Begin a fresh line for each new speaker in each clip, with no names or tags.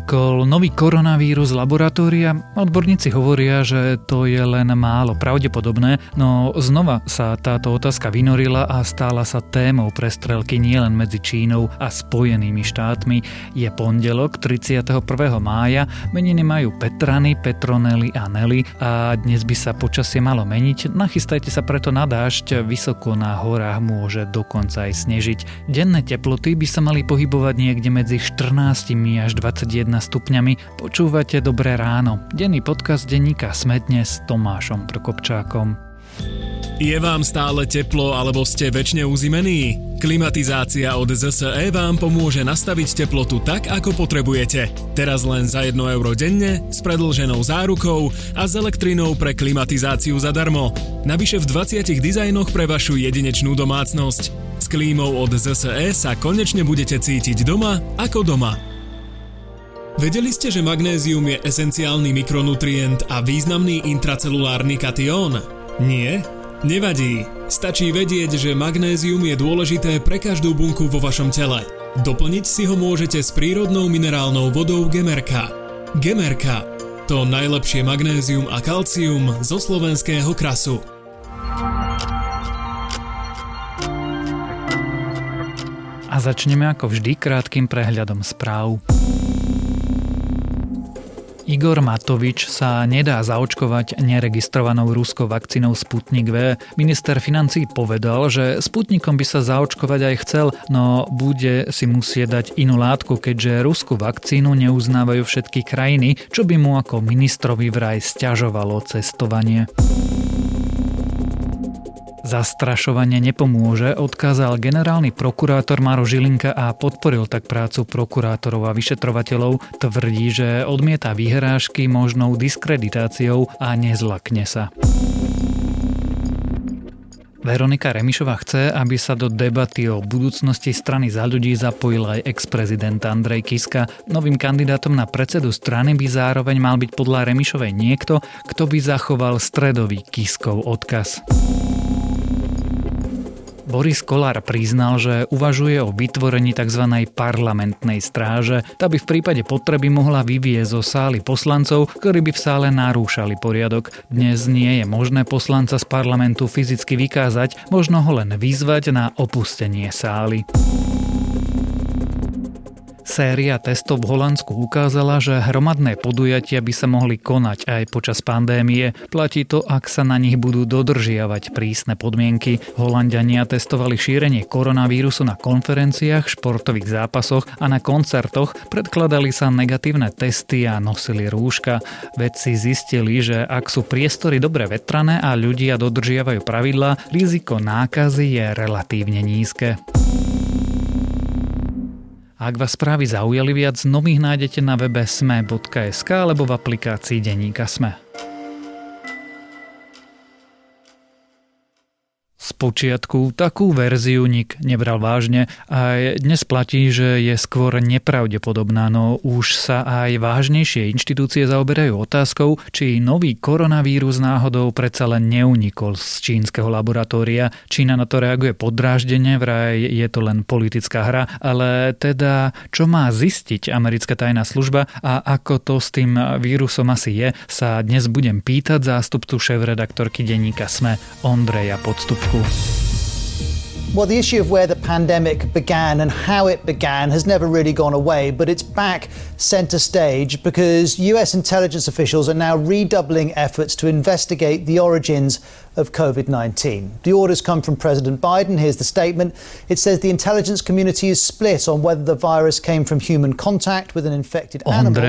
unikol nový koronavírus laboratória. Odborníci hovoria, že to je len málo pravdepodobné, no znova sa táto otázka vynorila a stála sa témou prestrelky nielen medzi Čínou a Spojenými štátmi. Je pondelok 31. mája, meniny majú Petrany, Petronely a Nelly a dnes by sa počasie malo meniť. Nachystajte sa preto na dážď, vysoko na horách môže dokonca aj snežiť. Denné teploty by sa mali pohybovať niekde medzi 14 až 21 stupňami. Počúvate Dobré ráno. Denný podcast denníka Sme s Tomášom Prokopčákom.
Je vám stále teplo alebo ste väčšine uzimení? Klimatizácia od ZSE vám pomôže nastaviť teplotu tak, ako potrebujete. Teraz len za 1 euro denne, s predlženou zárukou a s elektrinou pre klimatizáciu zadarmo. Navyše v 20 dizajnoch pre vašu jedinečnú domácnosť. S klímou od ZSE sa konečne budete cítiť doma ako doma. Vedeli ste, že magnézium je esenciálny mikronutrient a významný intracelulárny katión? Nie? Nevadí. Stačí vedieť, že magnézium je dôležité pre každú bunku vo vašom tele. Doplniť si ho môžete s prírodnou minerálnou vodou Gemerka. Gemerka. To najlepšie magnézium a kalcium zo slovenského krasu.
A začneme ako vždy krátkým prehľadom správ. Igor Matovič sa nedá zaočkovať neregistrovanou ruskou vakcínou Sputnik V. Minister financí povedal, že Sputnikom by sa zaočkovať aj chcel, no bude si musieť dať inú látku, keďže ruskú vakcínu neuznávajú všetky krajiny, čo by mu ako ministrovi vraj stiažovalo cestovanie. Zastrašovanie nepomôže, odkázal generálny prokurátor Maro Žilinka a podporil tak prácu prokurátorov a vyšetrovateľov. Tvrdí, že odmieta vyhrážky možnou diskreditáciou a nezlakne sa. Veronika Remišová chce, aby sa do debaty o budúcnosti strany za ľudí zapojil aj ex-prezident Andrej Kiska. Novým kandidátom na predsedu strany by zároveň mal byť podľa Remišovej niekto, kto by zachoval stredový Kiskov odkaz. Boris Kolár priznal, že uvažuje o vytvorení tzv. parlamentnej stráže. Tá by v prípade potreby mohla vyvieť zo sály poslancov, ktorí by v sále narúšali poriadok. Dnes nie je možné poslanca z parlamentu fyzicky vykázať, možno ho len vyzvať na opustenie sály. Séria testov v Holandsku ukázala, že hromadné podujatia by sa mohli konať aj počas pandémie. Platí to, ak sa na nich budú dodržiavať prísne podmienky. Holandiania testovali šírenie koronavírusu na konferenciách, športových zápasoch a na koncertoch, predkladali sa negatívne testy a nosili rúška. Vedci zistili, že ak sú priestory dobre vetrané a ľudia dodržiavajú pravidlá, riziko nákazy je relatívne nízke. Ak vás správy zaujali viac, nových nájdete na webe sme.sk alebo v aplikácii Deníka Sme. Počiatku takú verziu nik nebral vážne. A dnes platí, že je skôr nepravdepodobná, no už sa aj vážnejšie inštitúcie zaoberajú otázkou, či nový koronavírus náhodou predsa len neunikol z čínskeho laboratória. Čína na to reaguje podráždene, vraj je to len politická hra, ale teda čo má zistiť americká tajná služba a ako to s tým vírusom asi je, sa dnes budem pýtať zástupcu šéf-redaktorky denníka SME Ondreja Podstupku.
Well, the issue of where the pandemic began and how it began has never really gone away, but it's back centre stage because US intelligence officials are now redoubling efforts to investigate the origins of COVID 19. The orders come from President Biden. Here's the statement it says the intelligence community is split on whether the virus came from human contact with an infected animal.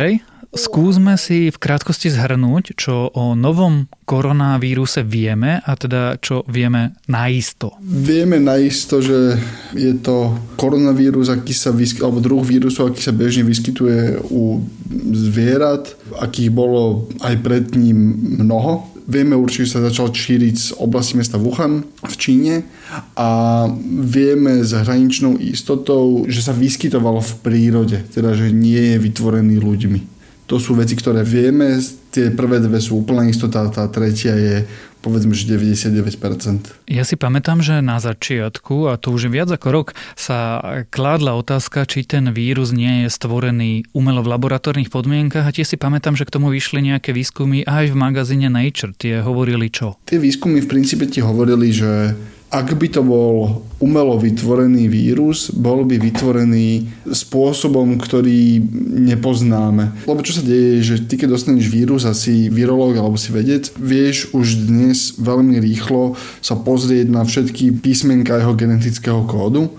Skúsme si v krátkosti zhrnúť, čo o novom koronavíruse vieme a teda čo vieme naisto.
Vieme naisto, že je to koronavírus, aký sa vysky, alebo druh vírusu, aký sa bežne vyskytuje u zvierat, akých bolo aj pred ním mnoho. Vieme určite, že sa začal šíriť z oblasti mesta Wuhan v Číne a vieme s hraničnou istotou, že sa vyskytovalo v prírode, teda že nie je vytvorený ľuďmi. To sú veci, ktoré vieme, tie prvé dve sú úplná istota, tá tretia je povedzme, že 99%.
Ja si pamätám, že na začiatku, a to už viac ako rok, sa kládla otázka, či ten vírus nie je stvorený umelo v laboratórnych podmienkach a tie si pamätám, že k tomu vyšli nejaké výskumy aj v magazíne Nature. Tie hovorili čo?
Tie výskumy v princípe ti hovorili, že ak by to bol umelo vytvorený vírus, bol by vytvorený spôsobom, ktorý nepoznáme. Lebo čo sa deje, že ty keď dostaneš vírus a si virológ alebo si vedec, vieš už dnes veľmi rýchlo sa pozrieť na všetky písmenka jeho genetického kódu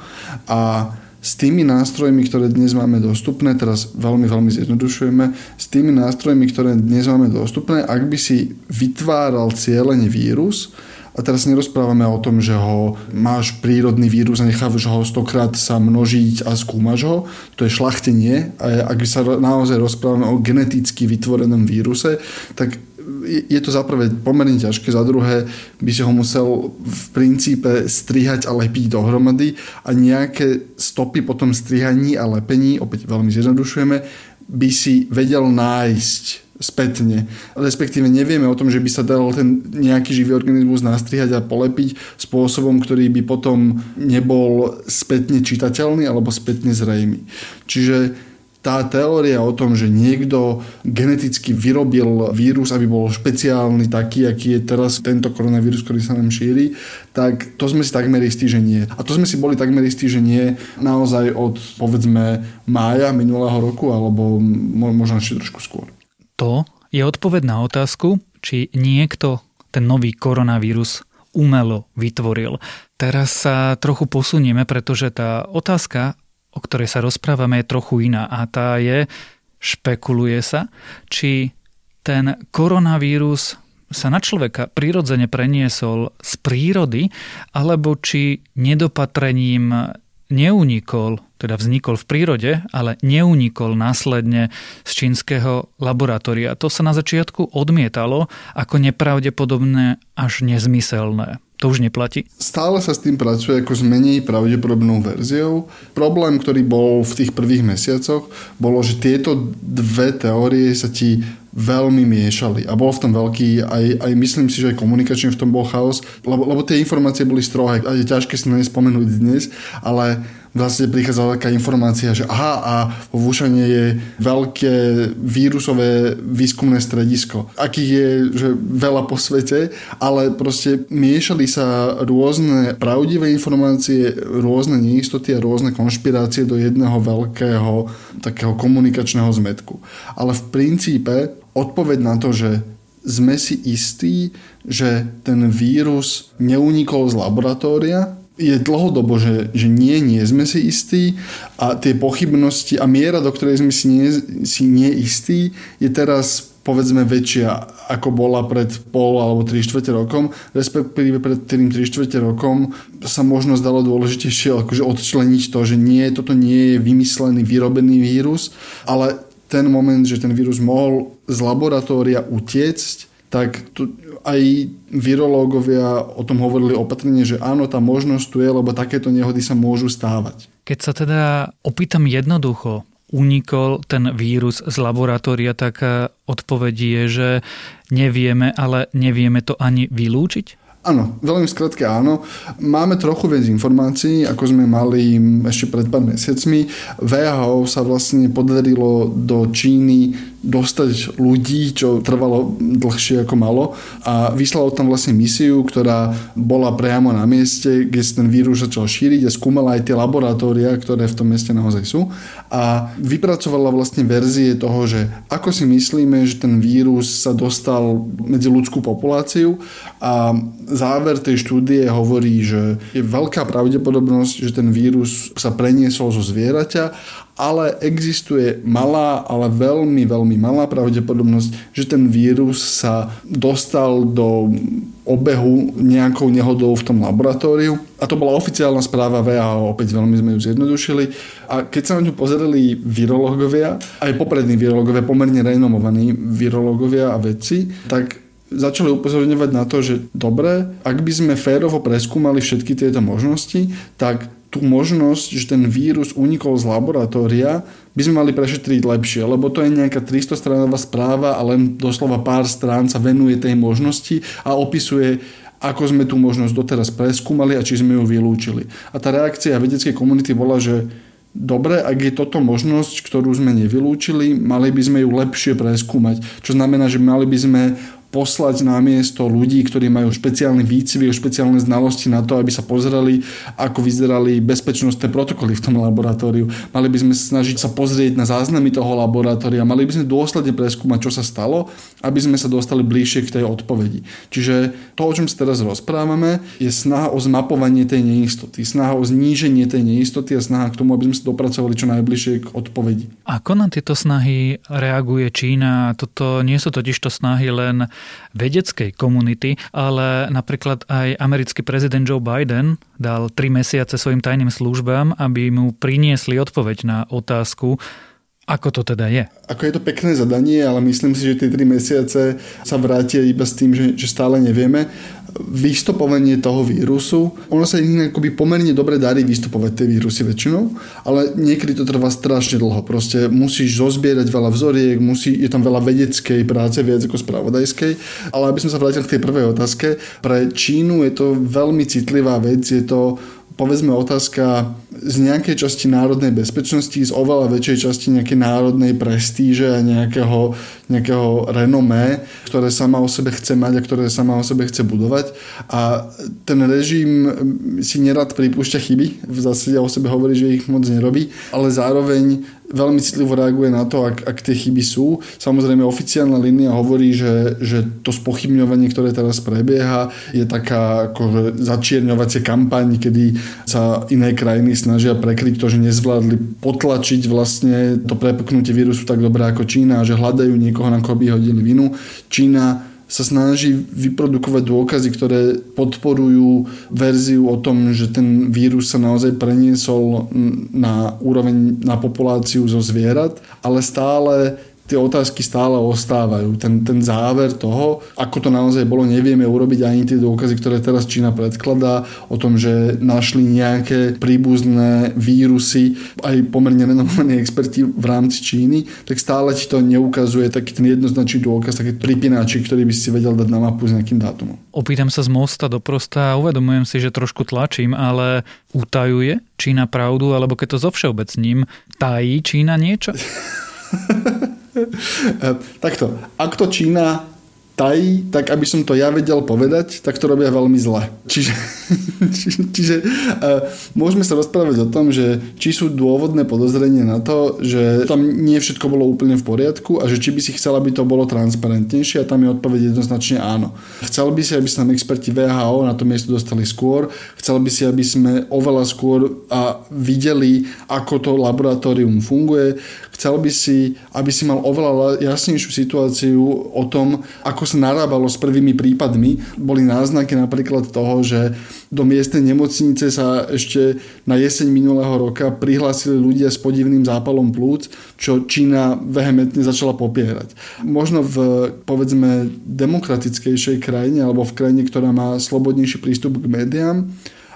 a s tými nástrojmi, ktoré dnes máme dostupné, teraz veľmi, veľmi zjednodušujeme, s tými nástrojmi, ktoré dnes máme dostupné, ak by si vytváral cieľene vírus, a teraz nerozprávame o tom, že ho máš prírodný vírus a nechávaš ho stokrát sa množiť a skúmaš ho. To je šlachtenie. A ak sa naozaj rozprávame o geneticky vytvorenom víruse, tak je to za pomerne ťažké, za druhé by si ho musel v princípe strihať a lepiť dohromady a nejaké stopy po tom strihaní a lepení, opäť veľmi zjednodušujeme, by si vedel nájsť spätne. Respektíve nevieme o tom, že by sa dal ten nejaký živý organizmus nastrihať a polepiť spôsobom, ktorý by potom nebol spätne čitateľný alebo spätne zrejmy. Čiže tá teória o tom, že niekto geneticky vyrobil vírus, aby bol špeciálny taký, aký je teraz tento koronavírus, ktorý sa nám šíri, tak to sme si takmer istí, že nie. A to sme si boli takmer istí, že nie naozaj od povedzme mája minulého roku alebo možno ešte trošku skôr
to je odpoveď na otázku, či niekto ten nový koronavírus umelo vytvoril. Teraz sa trochu posunieme, pretože tá otázka, o ktorej sa rozprávame, je trochu iná a tá je, špekuluje sa, či ten koronavírus sa na človeka prirodzene preniesol z prírody, alebo či nedopatrením neunikol, teda vznikol v prírode, ale neunikol následne z čínskeho laboratória. To sa na začiatku odmietalo ako nepravdepodobné až nezmyselné. To už neplatí?
Stále sa s tým pracuje ako s menej pravdepodobnou verziou. Problém, ktorý bol v tých prvých mesiacoch, bolo, že tieto dve teórie sa ti veľmi miešali a bol v tom veľký, aj, aj myslím si, že aj komunikačne v tom bol chaos, lebo, lebo tie informácie boli strohé a je ťažké si na ne spomenúť dnes, ale vlastne prichádzala taká informácia, že aha, a vo Vúšane je veľké vírusové výskumné stredisko. Akých je že veľa po svete, ale proste miešali sa rôzne pravdivé informácie, rôzne neistoty a rôzne konšpirácie do jedného veľkého takého komunikačného zmetku. Ale v princípe odpoveď na to, že sme si istí, že ten vírus neunikol z laboratória, je dlhodobo, že, že nie, nie sme si istí a tie pochybnosti a miera, do ktorej sme si nie, si nie istí, je teraz povedzme väčšia, ako bola pred pol alebo 3 čtvrte rokom, respektíve pred tým 3 čtvrte rokom sa možno zdalo dôležitejšie akože odčleniť to, že nie, toto nie je vymyslený, vyrobený vírus, ale ten moment, že ten vírus mohol z laboratória utiecť, tak tu aj virológovia o tom hovorili opatrne, že áno, tá možnosť tu je, lebo takéto nehody sa môžu stávať.
Keď sa teda opýtam jednoducho, unikol ten vírus z laboratória, tak eh, odpoveď je, že nevieme, ale nevieme to ani vylúčiť?
Áno, veľmi skratke áno. Máme trochu viac informácií, ako sme mali ešte pred pár mesiacmi. VHO sa vlastne podarilo do Číny dostať ľudí, čo trvalo dlhšie ako malo. A vyslalo tam vlastne misiu, ktorá bola priamo na mieste, kde sa ten vírus začal šíriť a skúmala aj tie laboratória, ktoré v tom meste naozaj sú. A vypracovala vlastne verzie toho, že ako si myslíme, že ten vírus sa dostal medzi ľudskú populáciu. A záver tej štúdie hovorí, že je veľká pravdepodobnosť, že ten vírus sa preniesol zo zvieraťa ale existuje malá, ale veľmi, veľmi malá pravdepodobnosť, že ten vírus sa dostal do obehu nejakou nehodou v tom laboratóriu. A to bola oficiálna správa VHO, opäť veľmi sme ju zjednodušili. A keď sa na ňu pozerali virológovia, aj poprední virológovia, pomerne renomovaní virológovia a vedci, tak začali upozorňovať na to, že dobre, ak by sme férovo preskúmali všetky tieto možnosti, tak tú možnosť, že ten vírus unikol z laboratória, by sme mali prešetriť lepšie, lebo to je nejaká 300 stranová správa a len doslova pár strán sa venuje tej možnosti a opisuje ako sme tú možnosť doteraz preskúmali a či sme ju vylúčili. A tá reakcia vedeckej komunity bola, že dobre, ak je toto možnosť, ktorú sme nevylúčili, mali by sme ju lepšie preskúmať. Čo znamená, že mali by sme poslať na miesto ľudí, ktorí majú špeciálny výcvik, špeciálne znalosti na to, aby sa pozreli, ako vyzerali bezpečnostné protokoly v tom laboratóriu. Mali by sme snažiť sa pozrieť na záznamy toho laboratória, mali by sme dôsledne preskúmať, čo sa stalo, aby sme sa dostali bližšie k tej odpovedi. Čiže to, o čom sa teraz rozprávame, je snaha o zmapovanie tej neistoty, snaha o zníženie tej neistoty a snaha k tomu, aby sme sa dopracovali čo najbližšie k odpovedi.
Ako na tieto snahy reaguje Čína? Toto nie sú totiž to snahy len vedeckej komunity, ale napríklad aj americký prezident Joe Biden dal tri mesiace svojim tajným službám, aby mu priniesli odpoveď na otázku, ako to teda je?
Ako je to pekné zadanie, ale myslím si, že tie tri mesiace sa vrátia iba s tým, že, že stále nevieme vystupovanie toho vírusu. Ono sa im akoby pomerne dobre darí vystupovať tie vírusy väčšinou, ale niekedy to trvá strašne dlho. Proste musíš zozbierať veľa vzoriek, musí, je tam veľa vedeckej práce, viac ako spravodajskej. Ale aby som sa vrátil k tej prvej otázke, pre Čínu je to veľmi citlivá vec, je to povedzme otázka z nejakej časti národnej bezpečnosti, z oveľa väčšej časti nejakej národnej prestíže a nejakého, nejakého renomé, ktoré sama o sebe chce mať a ktoré sama o sebe chce budovať. A ten režim si nerad pripúšťa chyby, v zásade o sebe hovorí, že ich moc nerobí, ale zároveň veľmi citlivo reaguje na to, ak, ak tie chyby sú. Samozrejme, oficiálna línia hovorí, že, že to spochybňovanie, ktoré teraz prebieha, je taká akože začierňovacia kampaň, kedy sa iné krajiny snažia prekryť to, že nezvládli potlačiť vlastne to prepuknutie vírusu tak dobre ako Čína a že hľadajú niekoho, na koho by hodili vinu. Čína sa snaží vyprodukovať dôkazy, ktoré podporujú verziu o tom, že ten vírus sa naozaj preniesol na úroveň na populáciu zo zvierat, ale stále tie otázky stále ostávajú. Ten, ten záver toho, ako to naozaj bolo, nevieme urobiť ani tie dôkazy, ktoré teraz Čína predkladá o tom, že našli nejaké príbuzné vírusy, aj pomerne renomovaní experti v rámci Číny, tak stále ti to neukazuje taký ten jednoznačný dôkaz, taký pripínačik, ktorý by si vedel dať na mapu s nejakým dátumom.
Opýtam sa z mosta do prosta a uvedomujem si, že trošku tlačím, ale utajuje Čína pravdu, alebo keď to so všeobecním, tají Čína niečo?
Takto, ak to Čína tají, tak aby som to ja vedel povedať, tak to robia veľmi zle. Čiže, čiže, čiže uh, môžeme sa rozprávať o tom, že či sú dôvodné podozrenie na to, že tam nie všetko bolo úplne v poriadku a že či by si chcela, aby to bolo transparentnejšie a tam je odpoveď jednoznačne áno. Chcel by si, aby sa tam experti VHO na to miesto dostali skôr, chcel by si, aby sme oveľa skôr a videli, ako to laboratórium funguje, chcel by si, aby si mal oveľa jasnejšiu situáciu o tom, ako sa narábalo s prvými prípadmi. Boli náznaky napríklad toho, že do miestnej nemocnice sa ešte na jeseň minulého roka prihlásili ľudia s podivným zápalom plúc, čo Čína vehementne začala popierať. Možno v, povedzme, demokratickejšej krajine alebo v krajine, ktorá má slobodnejší prístup k médiám,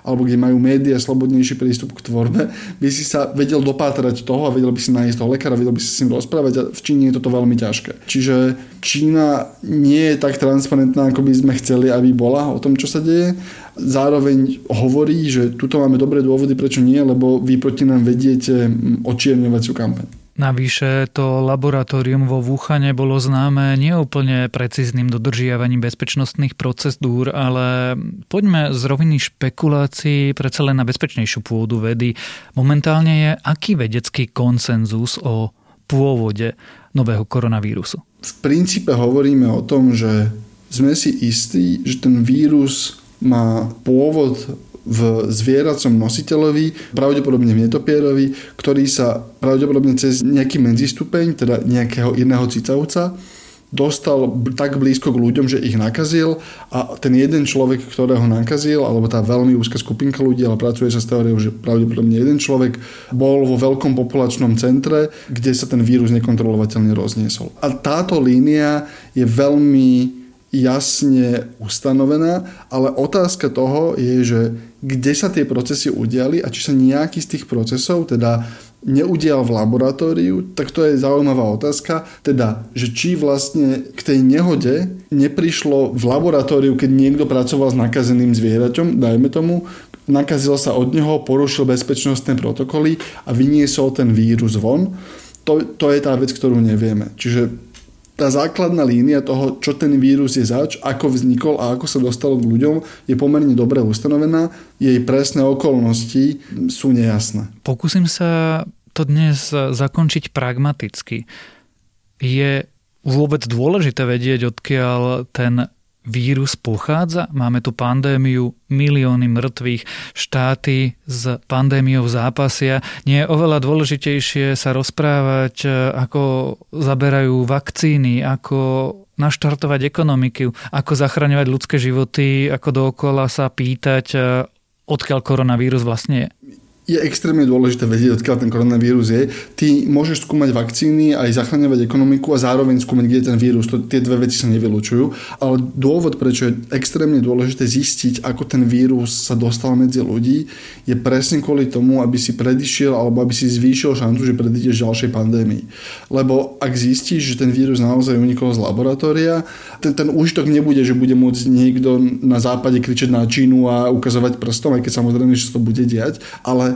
alebo kde majú médiá slobodnejší prístup k tvorbe, by si sa vedel dopátrať toho a vedel by si nájsť toho lekára, vedel by si s ním rozprávať a v Číne je toto veľmi ťažké. Čiže Čína nie je tak transparentná, ako by sme chceli, aby bola o tom, čo sa deje. Zároveň hovorí, že tuto máme dobré dôvody, prečo nie, lebo vy proti nám vediete očierňovaciu kampaň.
Navyše to laboratórium vo Vúchane bolo známe neúplne precízným dodržiavaním bezpečnostných procedúr, ale poďme z roviny špekulácií pre celé na bezpečnejšiu pôdu vedy. Momentálne je aký vedecký konsenzus o pôvode nového koronavírusu?
V princípe hovoríme o tom, že sme si istí, že ten vírus má pôvod v zvieracom nositeľovi, pravdepodobne v netopierovi, ktorý sa pravdepodobne cez nejaký medzistupeň, teda nejakého iného cicavca, dostal tak blízko k ľuďom, že ich nakazil a ten jeden človek, ktorého nakazil, alebo tá veľmi úzka skupinka ľudí, ale pracuje sa s teóriou, že pravdepodobne jeden človek bol vo veľkom populačnom centre, kde sa ten vírus nekontrolovateľne rozniesol. A táto línia je veľmi jasne ustanovená, ale otázka toho je, že kde sa tie procesy udiali a či sa nejaký z tých procesov, teda neudial v laboratóriu, tak to je zaujímavá otázka. Teda, že či vlastne k tej nehode neprišlo v laboratóriu, keď niekto pracoval s nakazeným zvieraťom, dajme tomu, nakazil sa od neho, porušil bezpečnostné protokoly a vyniesol ten vírus von. To, to je tá vec, ktorú nevieme. Čiže tá základná línia toho, čo ten vírus je zač, ako vznikol a ako sa dostal k ľuďom, je pomerne dobre ustanovená. Jej presné okolnosti sú nejasné.
Pokúsim sa to dnes zakončiť pragmaticky. Je vôbec dôležité vedieť, odkiaľ ten vírus pochádza. Máme tu pandémiu, milióny mŕtvych, štáty s pandémiou zápasia. Nie je oveľa dôležitejšie sa rozprávať, ako zaberajú vakcíny, ako naštartovať ekonomiku, ako zachraňovať ľudské životy, ako dookola sa pýtať, odkiaľ koronavírus vlastne je
je extrémne dôležité vedieť, odkiaľ ten koronavírus je. Ty môžeš skúmať vakcíny aj zachraňovať ekonomiku a zároveň skúmať, kde je ten vírus. To, tie dve veci sa nevylučujú. Ale dôvod, prečo je extrémne dôležité zistiť, ako ten vírus sa dostal medzi ľudí, je presne kvôli tomu, aby si predišiel alebo aby si zvýšil šancu, že predídeš ďalšej pandémii. Lebo ak zistíš, že ten vírus naozaj unikol z laboratória, ten, ten úžitok nebude, že bude môcť niekto na západe kričať na Čínu a ukazovať prstom, aj keď samozrejme, že to bude diať, ale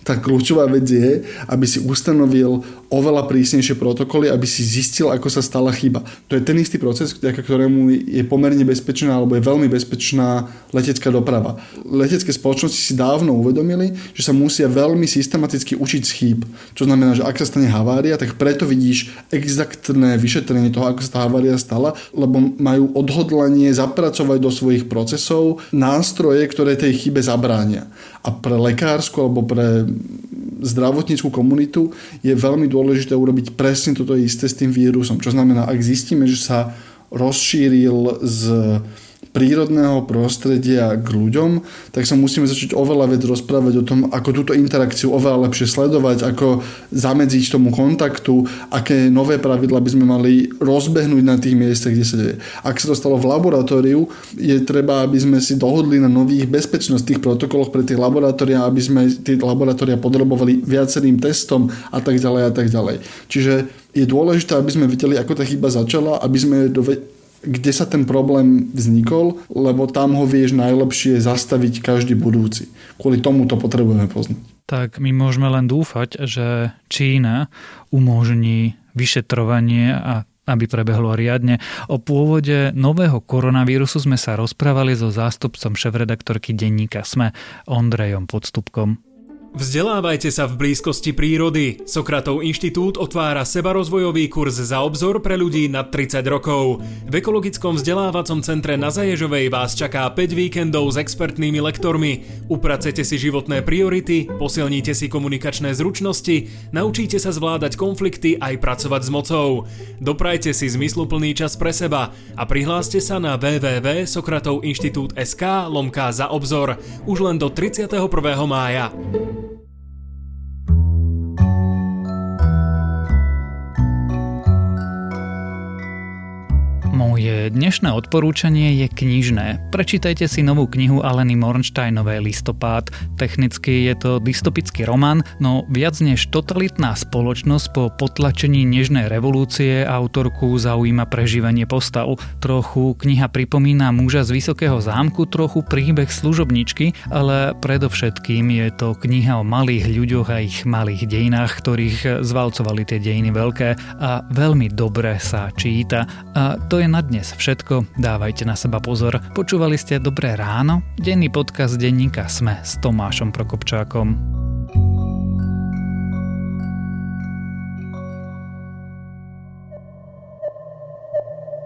tá kľúčová vec je, aby si ustanovil oveľa prísnejšie protokoly, aby si zistil, ako sa stala chyba. To je ten istý proces, vďaka ktorému je pomerne bezpečná alebo je veľmi bezpečná letecká doprava. Letecké spoločnosti si dávno uvedomili, že sa musia veľmi systematicky učiť z chýb. Čo znamená, že ak sa stane havária, tak preto vidíš exaktné vyšetrenie toho, ako sa tá havária stala, lebo majú odhodlanie zapracovať do svojich procesov nástroje, ktoré tej chybe zabránia. A pre lekárskú alebo pre zdravotníckú komunitu je veľmi dôležité urobiť presne toto isté s tým vírusom. Čo znamená, ak zistíme, že sa rozšíril z prírodného prostredia k ľuďom, tak sa musíme začať oveľa viac rozprávať o tom, ako túto interakciu oveľa lepšie sledovať, ako zamedziť tomu kontaktu, aké nové pravidla by sme mali rozbehnúť na tých miestach, kde sa deje. Ak sa to stalo v laboratóriu, je treba, aby sme si dohodli na nových bezpečnostných protokoloch pre tie laboratória, aby sme tie laboratória podrobovali viacerým testom a tak ďalej a tak ďalej. Čiže je dôležité, aby sme videli, ako tá chyba začala, aby sme kde sa ten problém vznikol, lebo tam ho vieš najlepšie zastaviť každý budúci. Kvôli tomu to potrebujeme poznať.
Tak my môžeme len dúfať, že Čína umožní vyšetrovanie a aby prebehlo riadne. O pôvode nového koronavírusu sme sa rozprávali so zástupcom šéf-redaktorky denníka SME Ondrejom Podstupkom.
Vzdelávajte sa v blízkosti prírody. Sokratov inštitút otvára sebarozvojový kurz za obzor pre ľudí nad 30 rokov. V ekologickom vzdelávacom centre na Zaježovej vás čaká 5 víkendov s expertnými lektormi. Upracete si životné priority, posilníte si komunikačné zručnosti, naučíte sa zvládať konflikty aj pracovať s mocou. Doprajte si zmysluplný čas pre seba a prihláste sa na www.sokratovinštitút.sk lomka za obzor už len do 31. mája.
Moje dnešné odporúčanie je knižné. Prečítajte si novú knihu Aleny Mornsteinovej Listopád. Technicky je to dystopický román, no viac než totalitná spoločnosť po potlačení nežnej revolúcie autorku zaujíma prežívanie postav. Trochu kniha pripomína muža z Vysokého zámku, trochu príbeh služobničky, ale predovšetkým je to kniha o malých ľuďoch a ich malých dejinách, ktorých zvalcovali tie dejiny veľké a veľmi dobre sa číta. A to na dnes všetko, dávajte na seba pozor. Počúvali ste Dobré ráno, denný podcast denníka Sme s Tomášom Prokopčákom.